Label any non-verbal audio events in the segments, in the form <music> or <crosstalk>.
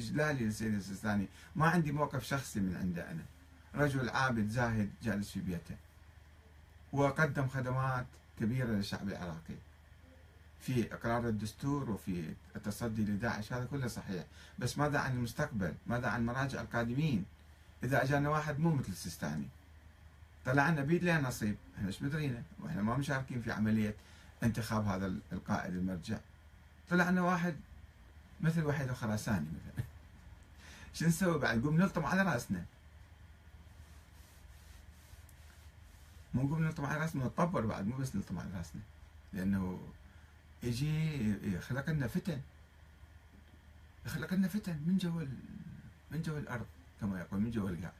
إجلالي للسيد السيستاني. ما عندي موقف شخصي من عنده أنا. رجل عابد زاهد جالس في بيته. وقدم خدمات كبيرة للشعب العراقي. في إقرار الدستور وفي التصدي لداعش. هذا كله صحيح. بس ماذا عن المستقبل؟ ماذا عن مراجع القادمين؟ إذا أجانا واحد مو مثل السيستاني. طلع لنا بيد لنا نصيب. إحنا إيش بدرينا؟ وإحنا ما مشاركين في عملية انتخاب هذا القائد المرجع. طلع لنا واحد مثل وحيد الخراساني مثلا. شو نسوي بعد؟ نقوم نلطم على رأسنا. مو نقوم نلطم على رأسنا نطبر بعد مو بس نلطم على رأسنا. لأنه يجي يخلق لنا فتن. يخلق لنا فتن من جو من جو الأرض كما يقول من جو القاع.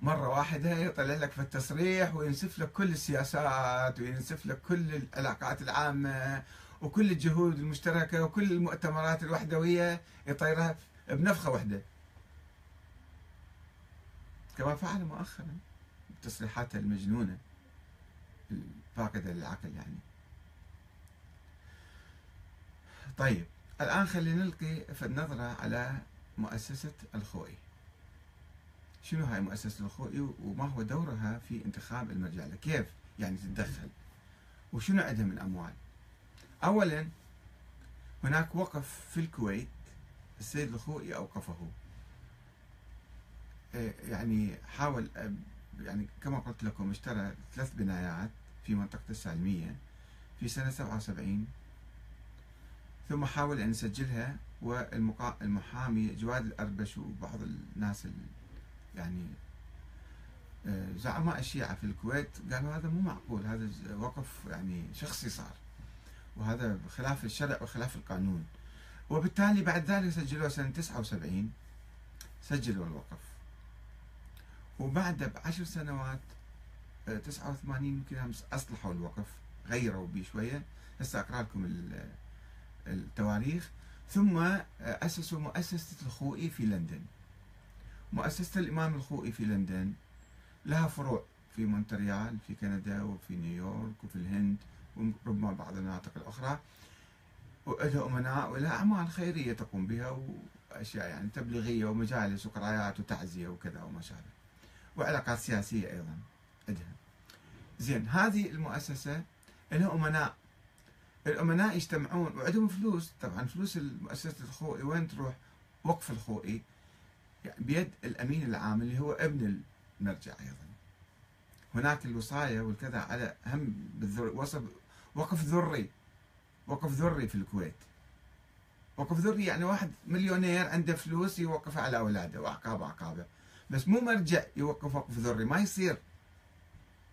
مرة واحدة يطلع لك في التصريح وينسف لك كل السياسات وينسف لك كل العلاقات العامة وكل الجهود المشتركة وكل المؤتمرات الوحدوية يطيرها. بنفخة واحدة. كما فعل مؤخرا. تصريحاته المجنونة. الفاقدة للعقل يعني. طيب الآن خلينا نلقي في النظرة على مؤسسة الخوئي. شنو هاي مؤسسة الخوئي وما هو دورها في انتخاب المرجع كيف يعني تتدخل؟ وشنو عندها من أموال؟ أولا هناك وقف في الكويت. السيد الخوئي أوقفه. إيه، يعني حاول يعني كما قلت لكم اشترى ثلاث بنايات في منطقة السالمية في سنة 77 ثم حاول أن يسجلها والمحامي جواد الأربش وبعض الناس يعني آه، زعماء الشيعة في الكويت قالوا هذا مو معقول هذا وقف يعني شخصي صار. وهذا خلاف الشرع وخلاف القانون. وبالتالي بعد ذلك سجلوه سنة 79 سجلوا الوقف. وبعد بعشر سنوات 89 آه، يمكن أصلحوا الوقف غيروا به شوية. هسه أقرأ لكم التواريخ. ثم آه، أسسوا مؤسسة الخوئي في لندن. مؤسسة الإمام الخوئي في لندن. لها فروع في مونتريال في كندا وفي نيويورك وفي الهند وربما بعض المناطق الأخرى. ولها أمناء ولها أعمال خيرية تقوم بها وأشياء يعني تبليغية ومجالس وقرايات وتعزية وكذا وما شابه. وعلاقات سياسية أيضا عندها. زين هذه المؤسسة لها أمناء. الأمناء يجتمعون وعندهم فلوس. طبعا فلوس مؤسسة الخوئي وين تروح؟ وقف الخوئي يعني بيد الأمين العام اللي هو ابن المرجع أيضا. هناك الوصاية والكذا على هم بالذر وصف وقف ذري. وقف ذري في الكويت. وقف ذري يعني واحد مليونير عنده فلوس يوقفها على أولاده وأعقاب أعقابه بس مو مرجع يوقف وقف ذري ما يصير.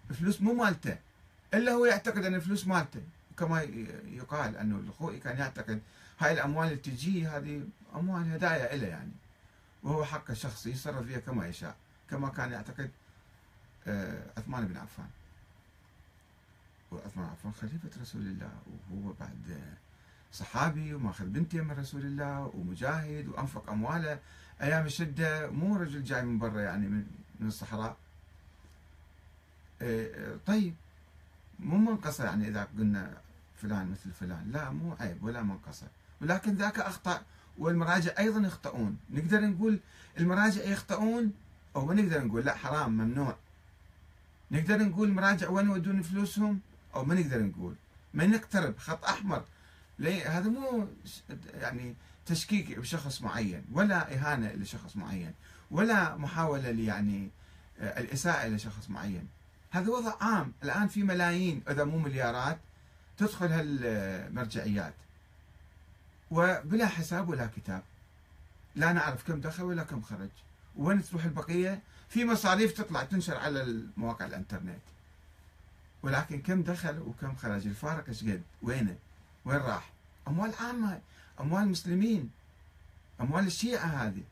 الفلوس مو مالته. إلا هو يعتقد أن الفلوس مالته. كما يقال أنه الخوئي كان يعتقد هاي الأموال اللي تجي هذه أموال هدايا له يعني. وهو حقه شخصي يتصرف فيها كما يشاء. كما كان يعتقد آه، عثمان بن عفان. وعثمان عفان خليفة رسول الله. وهو بعد صحابي وماخذ بنتي من رسول الله ومجاهد وأنفق أمواله. أيام الشدة مو رجل جاي من برا يعني من الصحراء. آه، آه، طيب. مو منقصة يعني إذا قلنا فلان مثل فلان. لا مو عيب ولا منقصة. ولكن ذاك أخطأ والمراجع أيضا يخطئون. نقدر نقول المراجع يخطئون؟ أو ما نقدر نقول لا حرام ممنوع. نقدر نقول المراجع وين يودون فلوسهم؟ أو ما نقدر نقول. ما نقترب. خط أحمر. ليه هذا مو يعني تشكيك بشخص معين ولا إهانة لشخص معين ولا محاولة يعني الإساءة لشخص معين. هذا وضع عام. الآن في ملايين إذا مو مليارات تدخل هالمرجعيات. وبلا حساب ولا كتاب. لا نعرف كم دخل ولا كم خرج. وين تروح البقية؟ في مصاريف تطلع تنشر على مواقع الإنترنت. ولكن كم دخل وكم خرج. الفارق إيش قد؟ وينه وين راح؟ أموال عامة أموال مسلمين أموال الشيعة هذه.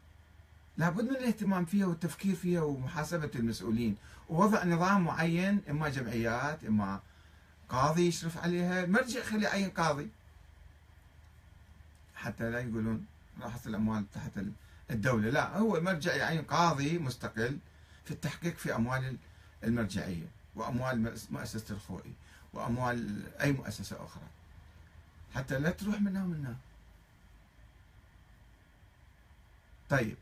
لابد من الاهتمام فيها والتفكير فيها ومحاسبة المسؤولين. ووضع نظام معين إما جمعيات إما قاضي يشرف عليها. مرجع خلي يعين قاضي. حتى لا يقولون راحت الأموال تحت الدولة. لا هو مرجع يعين قاضي مستقل في التحقيق في أموال المرجعية. وأموال مؤسسة الخوئي وأموال أي مؤسسة أخرى. حتى لا تروح منا ومنا طيب.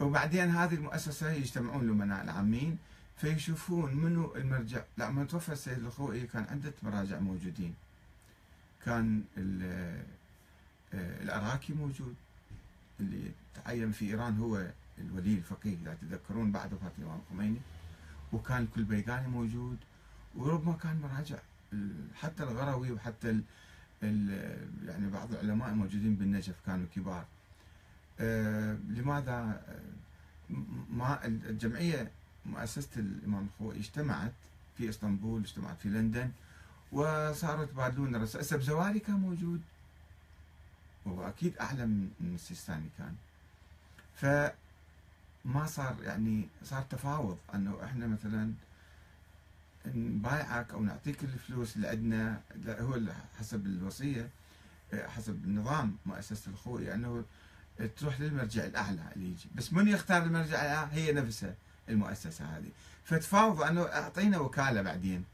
وبعدين هذه المؤسسة يجتمعون الأمناء العامين فيشوفون منو المرجع. لما توفى السيد الخوئي كان عدة مراجع موجودين. كان العراقي موجود. اللي تعين في إيران هو الولي الفقيه إذا تذكرون بعد وفاة الإمام الخميني وكان الكلبيقاني موجود وربما كان مراجع حتى الغروي وحتى ال ال يعني بعض العلماء الموجودين بالنجف كانوا كبار. آه لماذا؟ ما الجمعية مؤسسة الإمام الخوئي اجتمعت في إسطنبول اجتمعت في لندن وصاروا يتبادلون الرسائل السبزواري كان موجود وهو أكيد أعلى من السيستاني كان. فما صار يعني صار تفاوض أنه إحنا مثلا نبايعك أو نعطيك الفلوس اللي عندنا هو حسب الوصية حسب النظام مؤسسة الخوئي أنه تروح للمرجع الأعلى اللي يجي. بس من يختار المرجع الأعلى؟ هي نفسها المؤسسة هذه. فتفاوضوا أنه أعطينا وكالة بعدين.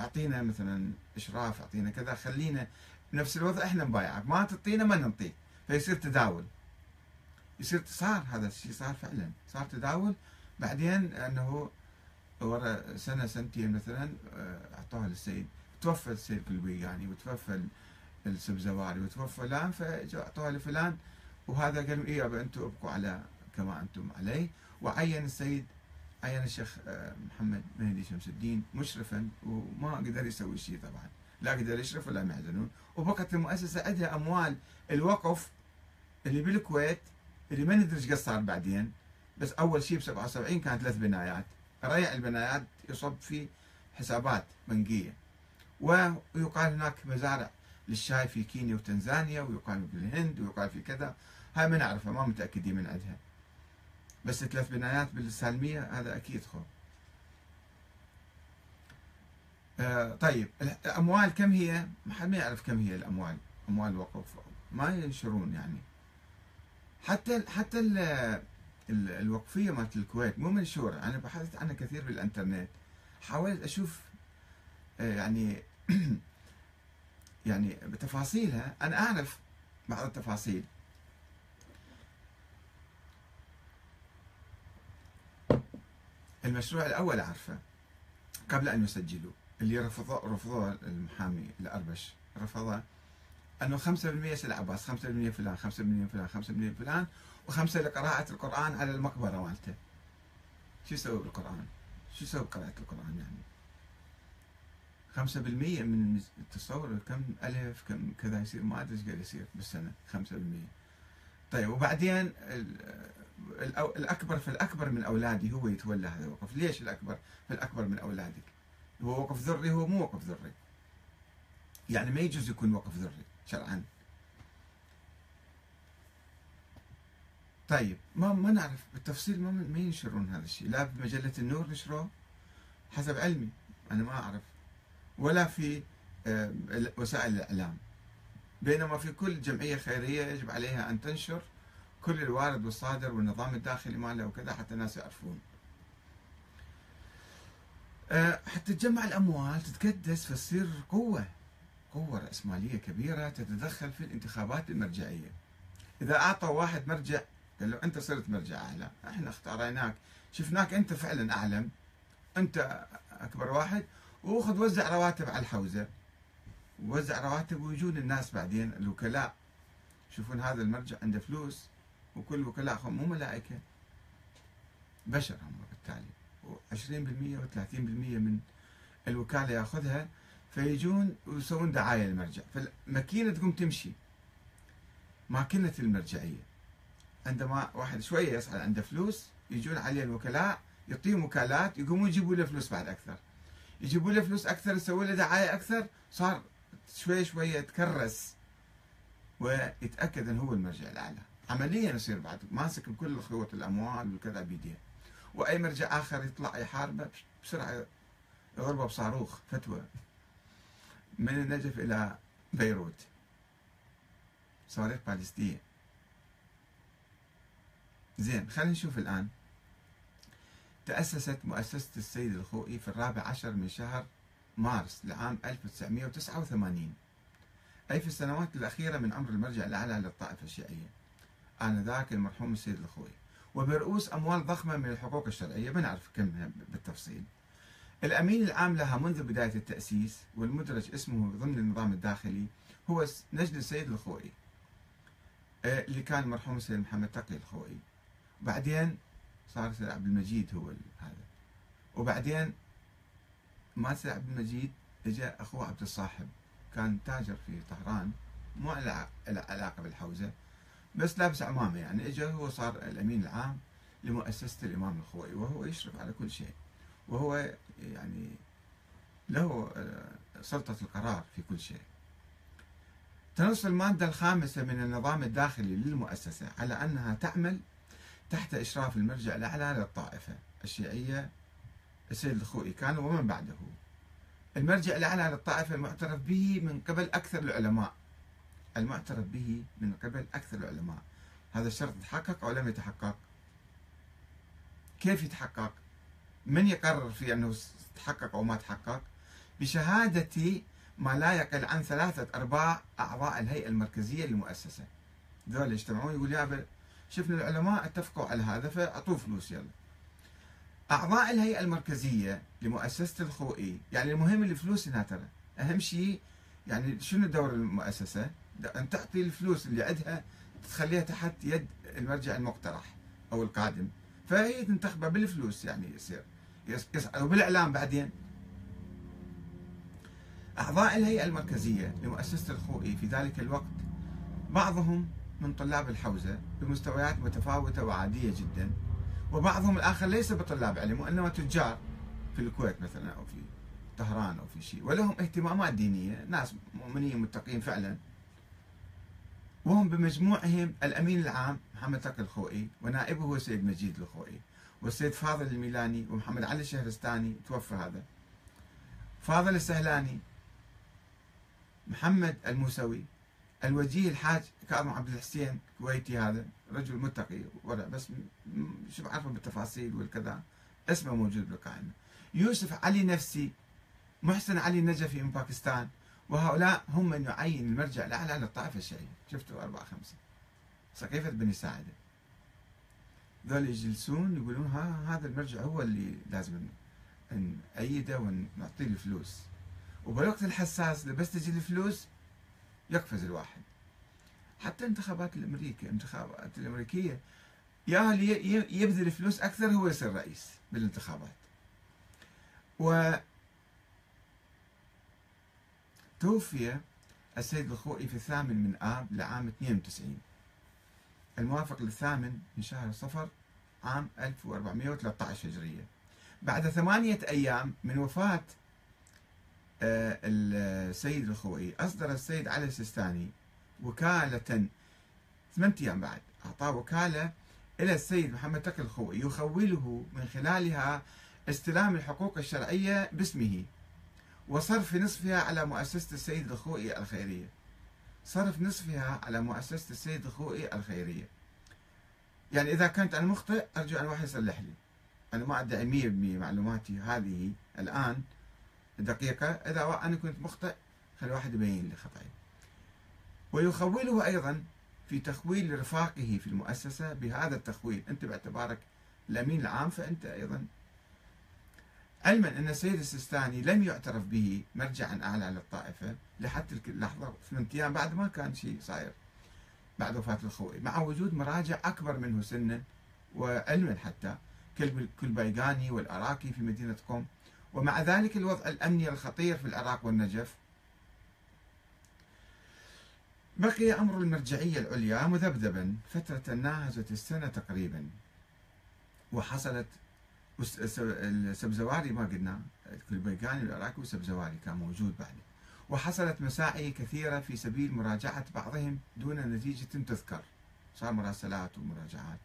أعطينا مثلا إشراف أعطينا كذا خلينا نفس الوضع إحنا نبايعك. ما تعطينا ما نعطيك. فيصير تداول. يصير صار هذا الشيء صار فعلا صار تداول. بعدين أنه ورا سنة سنتين مثلا آه، أعطوها للسيد. توفى السيد البيقاني وتوفى السبزواري وتوفى فلان فاعطوها لفلان. وهذا قالوا إيه أنتم أبقوا على كما أنتم عليه. وعين السيد عين الشيخ آه، محمد مهدي شمس الدين مشرفا وما قدر يسوي شيء طبعا. لا قدر يشرف ولا يحزنون وبقت المؤسسة عندها أموال. الوقف اللي بالكويت اللي ما ندري إيش صار بعدين بس أول شيء ب 77 كانت ثلاث بنايات. ريع البنايات يصب في حسابات بنكية. ويقال هناك مزارع للشاي في كينيا وتنزانيا ويقال في الهند ويقال في كذا. هاي ما نعرفها ما متأكدين من عندها. بس ثلاث بنايات بالسالمية هذا أكيد خو آه طيب الأموال كم هي؟ ما حد ما يعرف كم هي الأموال. أموال الوقف ما ينشرون يعني. حتى حتى ال ال الوقفية مالت الكويت مو منشورة. أنا بحثت عنها كثير بالإنترنت. حاولت أشوف آه يعني <clears throat> يعني بتفاصيلها. أنا أعرف بعض التفاصيل. المشروع الأول أعرفه قبل أن يسجلوا اللي رفضوه رفضوه المحامي الأربش رفضه أنه 5% سيد عباس 5% فلان 5% فلان 5% فلان وخمسة لقراءة القرآن على المقبرة مالته. شو يسوي بالقرآن؟ شو يسوي بقراءة القرآن يعني؟ خمسة بالمية من التصور كم ألف كم كذا يصير؟ ما أدري إيش قاعد يصير بالسنة خمسة بالمية. طيب وبعدين الأكبر في الأكبر من أولادي هو يتولى هذا الوقف. ليش الأكبر في الأكبر من أولادك؟ هو وقف ذري هو مو وقف ذري. يعني ما يجوز يكون وقف ذري. شرعا. طيب ما ما نعرف بالتفصيل ما ما ينشرون هذا الشيء؟ لا في مجلة النور نشروه؟ حسب علمي أنا ما أعرف. ولا في آه، وسائل الإعلام. بينما في كل جمعية خيرية يجب عليها أن تنشر كل الوارد والصادر والنظام الداخلي ماله وكذا حتى الناس يعرفون. آه، حتى تجمع الأموال تتكدس فتصير قوة. قوة رأسمالية كبيرة تتدخل في الانتخابات المرجعية. إذا أعطى واحد مرجع قال له أنت صرت مرجع أعلى. إحنا اختاريناك شفناك أنت فعلا أعلم. أنت أكبر واحد. وخذ وزع رواتب على الحوزة. وزع رواتب ويجون الناس بعدين الوكلاء. يشوفون هذا المرجع عنده فلوس. وكل وكلاء مو ملائكة. بشر هم بالتالي و20% و30% من الوكالة ياخذها. فيجون ويسوون دعاية للمرجع. فالماكينة تقوم تمشي. ماكينة المرجعية. عندما واحد شوية يسأل عنده فلوس يجون عليه الوكلاء يعطيهم وكالات يقومون يجيبوا له فلوس بعد أكثر. يجيبوا له فلوس أكثر يسوي له دعاية أكثر صار شوي شوي يتكرس ويتأكد أنه هو المرجع الأعلى. عمليا يصير بعد. ماسك بكل خيوط الأموال وكذا بيديه. وأي مرجع آخر يطلع يحاربه بسرعة يضربه بصاروخ فتوى. من النجف إلى بيروت. صواريخ باليستية زين خلينا نشوف الآن. تأسست مؤسسة السيد الخوئي في الرابع عشر من شهر مارس لعام 1989 أي في السنوات الأخيرة من عمر المرجع الأعلى للطائفة الشيعية. آنذاك المرحوم السيد الخوي وبرؤوس أموال ضخمة من الحقوق الشرعية. بنعرف كمها بالتفصيل. الأمين العام لها منذ بداية التأسيس والمدرج اسمه ضمن النظام الداخلي هو نجل السيد الخوئي آه، اللي كان المرحوم السيد محمد تقي الخوئي. بعدين صار السيد عبد المجيد هو هذا. وبعدين ما السيد عبد المجيد اجى أخوه عبد الصاحب كان تاجر في طهران مو له علاقة بالحوزة بس لابس عمامة يعني. اجى هو صار الأمين العام لمؤسسة الإمام الخوئي وهو يشرف على كل شيء. وهو يعني له آه، سلطة القرار في كل شيء. تنص المادة الخامسة من النظام الداخلي للمؤسسة على أنها تعمل تحت إشراف المرجع الأعلى للطائفة الشيعية السيد الخوئي كان ومن بعده. المرجع الأعلى للطائفة المعترف به من قبل أكثر العلماء. المعترف به من قبل أكثر العلماء. هذا الشرط تحقق أو لم يتحقق؟ كيف يتحقق؟ من يقرر في أنه تحقق أو ما تحقق؟ بشهادة ما لا يقل عن ثلاثة أرباع أعضاء الهيئة المركزية للمؤسسة. ذول يجتمعون يقول يا شفنا العلماء اتفقوا على هذا فأعطوه فلوس يلا. أعضاء الهيئة المركزية لمؤسسة الخوئي يعني المهم الفلوس هنا ترى. أهم شيء يعني شنو دور المؤسسة؟ أن تعطي الفلوس اللي عندها تخليها تحت يد المرجع المقترح أو القادم. فهي تنتخبها بالفلوس يعني يصير. وبالإعلام بعدين. أعضاء الهيئة المركزية لمؤسسة الخوئي في ذلك الوقت بعضهم من طلاب الحوزة بمستويات متفاوتة وعادية جدا وبعضهم الآخر ليس بطلاب علم وإنما تجار في الكويت مثلا أو في طهران أو في شيء ولهم اهتمامات دينية ناس مؤمنين متقين فعلا. وهم بمجموعهم الأمين العام محمد تقي الخوئي ونائبه هو السيد مجيد الخوئي والسيد فاضل الميلاني ومحمد علي الشهرستاني توفى هذا. فاضل السهلاني محمد الموسوي الوجيه الحاج كاظم عبد الحسين كويتي هذا رجل متقي ورع بس شو بعرفه بالتفاصيل والكذا اسمه موجود بالقائمة يوسف علي نفسي محسن علي النجفي من باكستان وهؤلاء هم من يعين المرجع الأعلى للطائفة الشيعية. شفتوا أربعة خمسة. سقيفة بني ساعدة ذول يجلسون يقولون ها هذا المرجع هو اللي لازم نأيده ونعطيه الفلوس. وبالوقت الحساس بس تجي الفلوس يقفز الواحد. حتى انتخابات الأمريكا الانتخابات الأمريكية يا اللي يبذل فلوس أكثر هو يصير رئيس بالانتخابات. و توفي السيد الخوئي في الثامن من آب لعام 92 الموافق للثامن من شهر صفر عام 1413 هجرية. بعد ثمانية أيام من وفاة آه، السيد الخوئي أصدر السيد علي السيستاني وكالة ثمانية أيام بعد أعطاه وكالة إلى السيد محمد تقي الخوئي يخوله من خلالها استلام الحقوق الشرعية باسمه. وصرف نصفها على مؤسسة السيد الخوئي الخيرية. صرف نصفها على مؤسسة السيد الخوئي الخيرية. يعني إذا كنت أنا مخطئ أرجو أن واحد يصلح لي. أنا ما أدعي 100% معلوماتي هذه الآن دقيقة. إذا أنا كنت مخطئ خلي واحد يبين لي خطأي. ويخوله أيضا في تخويل رفاقه في المؤسسة. بهذا التخويل أنت باعتبارك الأمين العام فأنت أيضا علما أن السيد السيستاني لم يعترف به مرجعا أعلى للطائفة لحد اللحظة ثمان أيام بعد ما كان شيء صاير بعد وفاة الخوئي مع وجود مراجع أكبر منه سنا وعلما حتى كالبيغاني والأراكي في مدينة قم. ومع ذلك الوضع الأمني الخطير في العراق والنجف. بقي أمر المرجعية العليا مذبذبا فترة ناهزت السنة تقريبا. وحصلت السبزواري ما قلنا. الكلبيكاني العراقي والسبزواري كان موجود بعد وحصلت مساعي كثيرة في سبيل مراجعة بعضهم دون نتيجة تذكر. صار مراسلات ومراجعات.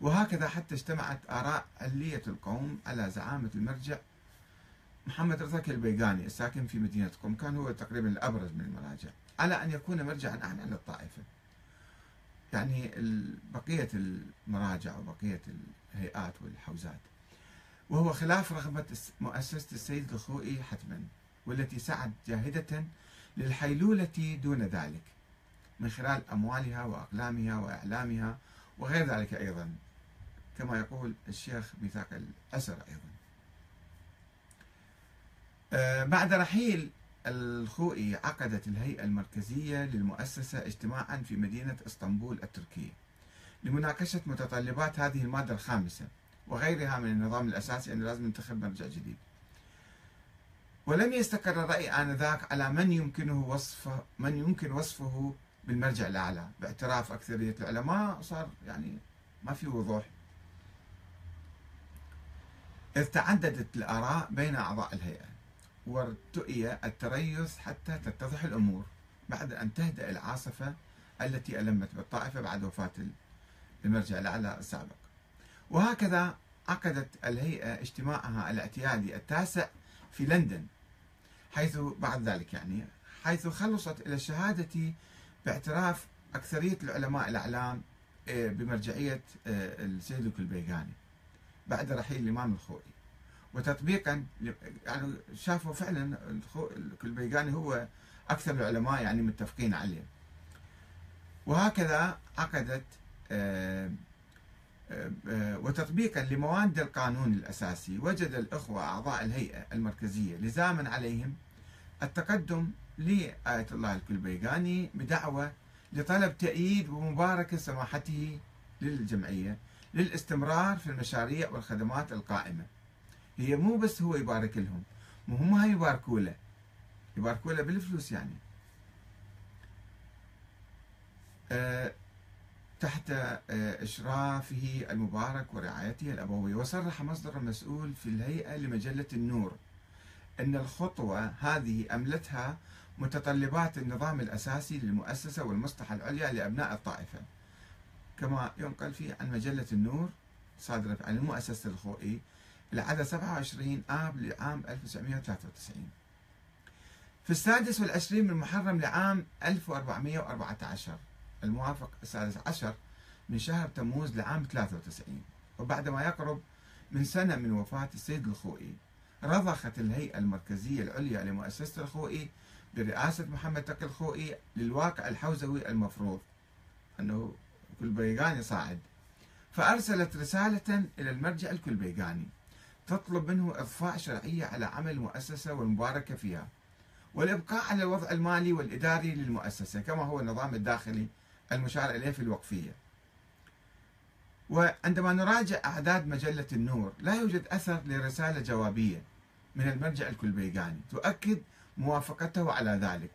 وهكذا حتى اجتمعت آراء علية القوم على زعامة المرجع محمد رضا البيغاني الساكن في مدينة قم كان هو تقريبا الأبرز من المراجع على أن يكون مرجعا أعلى للطائفة يعني بقية المراجع وبقية الهيئات والحوزات. وهو خلاف رغبة مؤسسة السيد الخوئي حتما والتي سعت جاهدة للحيلولة دون ذلك من خلال أموالها وأقلامها وإعلامها وغير ذلك أيضا كما يقول الشيخ ميثاق الأسر أيضا. آه، بعد رحيل الخوئي عقدت الهيئة المركزية للمؤسسة اجتماعا في مدينة إسطنبول التركية لمناقشة متطلبات هذه المادة الخامسة. وغيرها من النظام الأساسي أنه لازم ننتخب مرجع جديد. ولم يستقر الرأي آنذاك على من يمكنه وصفه من يمكن وصفه بالمرجع الأعلى. باعتراف أكثرية العلماء صار يعني ما في وضوح. إذ تعددت الآراء بين أعضاء الهيئة وارتؤي التريث حتى تتضح الأمور بعد أن تهدأ العاصفة التي ألمت بالطائفة بعد وفاة المرجع الأعلى السابق. وهكذا عقدت الهيئة اجتماعها الاعتيادي التاسع في لندن حيث بعد ذلك يعني حيث خلصت إلى الشهادة باعتراف أكثرية العلماء الأعلام آه، بمرجعية آه، السيد الكلبيغاني بعد رحيل الإمام الخوئي. وتطبيقا يعني شافوا فعلا الكلبيغاني هو أكثر العلماء يعني متفقين عليه. وهكذا عقدت آه، وتطبيقا لمواد القانون الأساسي وجد الأخوة أعضاء الهيئة المركزية لزاما عليهم التقدم لآية الله الكلبيغاني بدعوة لطلب تأييد ومباركة سماحته للجمعية للاستمرار في المشاريع والخدمات القائمة. هي مو بس هو يبارك لهم مو هم يباركوا له يباركوا له بالفلوس يعني. أه تحت آه، إشرافه المبارك ورعايته الأبوية. وصرح مصدر مسؤول في الهيئة لمجلة النور أن الخطوة هذه أملتها متطلبات النظام الأساسي للمؤسسة والمصلحة العليا لأبناء الطائفة. كما ينقل فيه عن مجلة النور صادرة عن المؤسسة الخوئي العدد 27 آب لعام 1993 في السادس والعشرين من محرم لعام 1414 الموافق السادس عشر من شهر تموز لعام 93 وبعدما يقرب من سنة من وفاة السيد الخوئي رضخت الهيئة المركزية العليا لمؤسسة الخوئي برئاسة محمد تقي الخوئي للواقع الحوزوي المفروض. أنه كلبيغاني صاعد. فأرسلت رسالة إلى المرجع الكلبيغاني تطلب منه إضفاء شرعية على عمل المؤسسة والمباركة فيها والإبقاء على الوضع المالي والإداري للمؤسسة كما هو النظام الداخلي المشار إليه في الوقفية. وعندما نراجع أعداد مجلة النور لا يوجد أثر لرسالة جوابية من المرجع الكلبيغاني تؤكد موافقته على ذلك.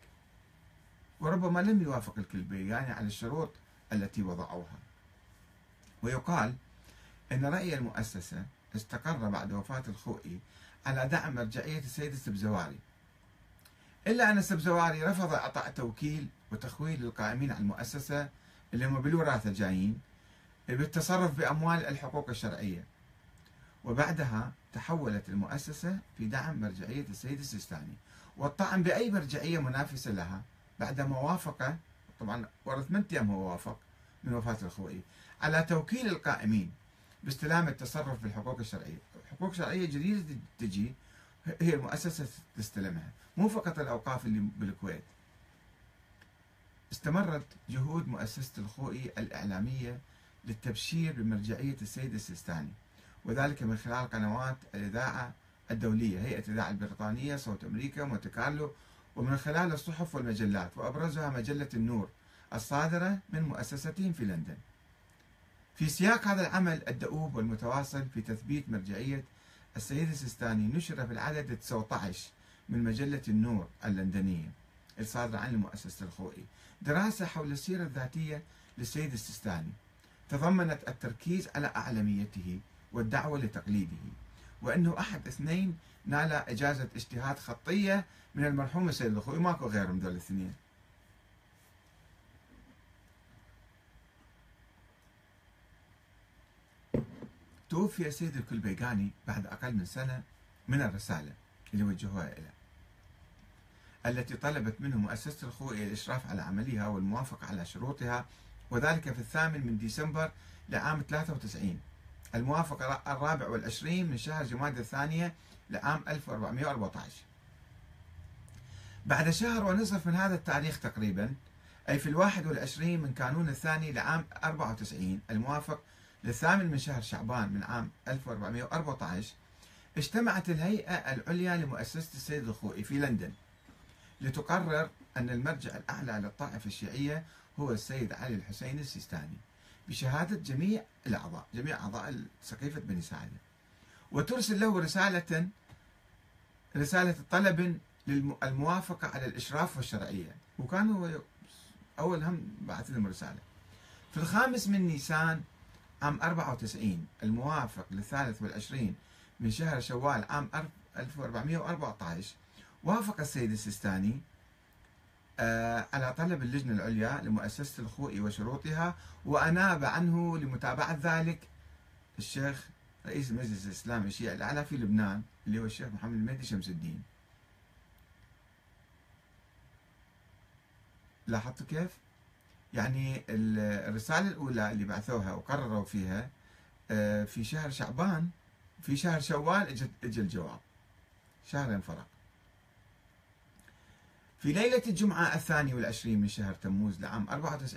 وربما لم يوافق الكلبيغاني على الشروط التي وضعوها. ويقال أن رأي المؤسسة استقر بعد وفاة الخوئي على دعم مرجعية السيد السبزواري. إلا أن السبزواري رفض إعطاء توكيل وتخويل القائمين على المؤسسة اللي هم بالوراثة جايين بالتصرف بأموال الحقوق الشرعية. وبعدها تحولت المؤسسة في دعم مرجعية السيد السيستاني. والطعن بأي مرجعية منافسة لها بعدما وافق طبعا ورا ثمان أيام هو وافق من وفاة الخوئي على توكيل القائمين باستلام التصرف بالحقوق الشرعية. حقوق شرعية جديدة تجي هي المؤسسة تستلمها. مو فقط الأوقاف اللي بالكويت. استمرت جهود مؤسسة الخوئي الإعلامية للتبشير بمرجعية السيد السيستاني وذلك من خلال قنوات الإذاعة الدولية هيئة الإذاعة البريطانية صوت أمريكا مونte كارلو ومن خلال الصحف والمجلات وأبرزها مجلة النور الصادرة من مؤسستهم في لندن. في سياق هذا العمل الدؤوب والمتواصل في تثبيت مرجعية السيد السيستاني نشر في العدد 19 من مجلة النور اللندنية. الصادرة عن المؤسسة الخوئي. دراسة حول السيرة الذاتية للسيد السيستاني. تضمنت التركيز على أعلميته والدعوة لتقليده وأنه أحد اثنين نال إجازة اجتهاد خطية من المرحوم السيد الخوئي ماكو غيرهم دول الاثنين. توفي السيد الكلبيغاني بعد أقل من سنة من الرسالة اللي وجهوها إليه التي طلبت منه مؤسسة الخوئي الإشراف على عملها والموافقة على شروطها وذلك في الثامن من ديسمبر لعام 93 الموافقة الرابع والعشرين من شهر جماد الثانية لعام 1414 بعد شهر ونصف من هذا التاريخ تقريبا أي في الواحد والعشرين من كانون الثاني لعام 94 الموافق للثامن من شهر شعبان من عام 1414 اجتمعت الهيئة العليا لمؤسسة السيد الخوئي في لندن. لتقرر أن المرجع الأعلى للطائفة الشيعية هو السيد علي الحسين السيستاني بشهادة جميع الأعضاء جميع أعضاء سقيفة بني ساعدة. وترسل له رسالة رسالة طلب للموافقة على الإشراف والشرعية. وكانوا أول هم بعث لهم رسالة. في الخامس من نيسان عام 94 الموافق للثالث والعشرين من شهر شوال عام 1414 وافق السيد السيستاني آه، على طلب اللجنة العليا لمؤسسة الخوئي وشروطها وأناب عنه لمتابعة ذلك الشيخ رئيس المجلس الإسلامي الشيعي الأعلى في لبنان اللي هو الشيخ محمد المهدي شمس الدين. لاحظتوا كيف؟ يعني الرسالة الأولى اللي بعثوها وقرروا فيها آه، في شهر شعبان في شهر شوال اجى الجواب. شهرين فرق. في ليلة الجمعة الثاني والعشرين من شهر تموز لعام 94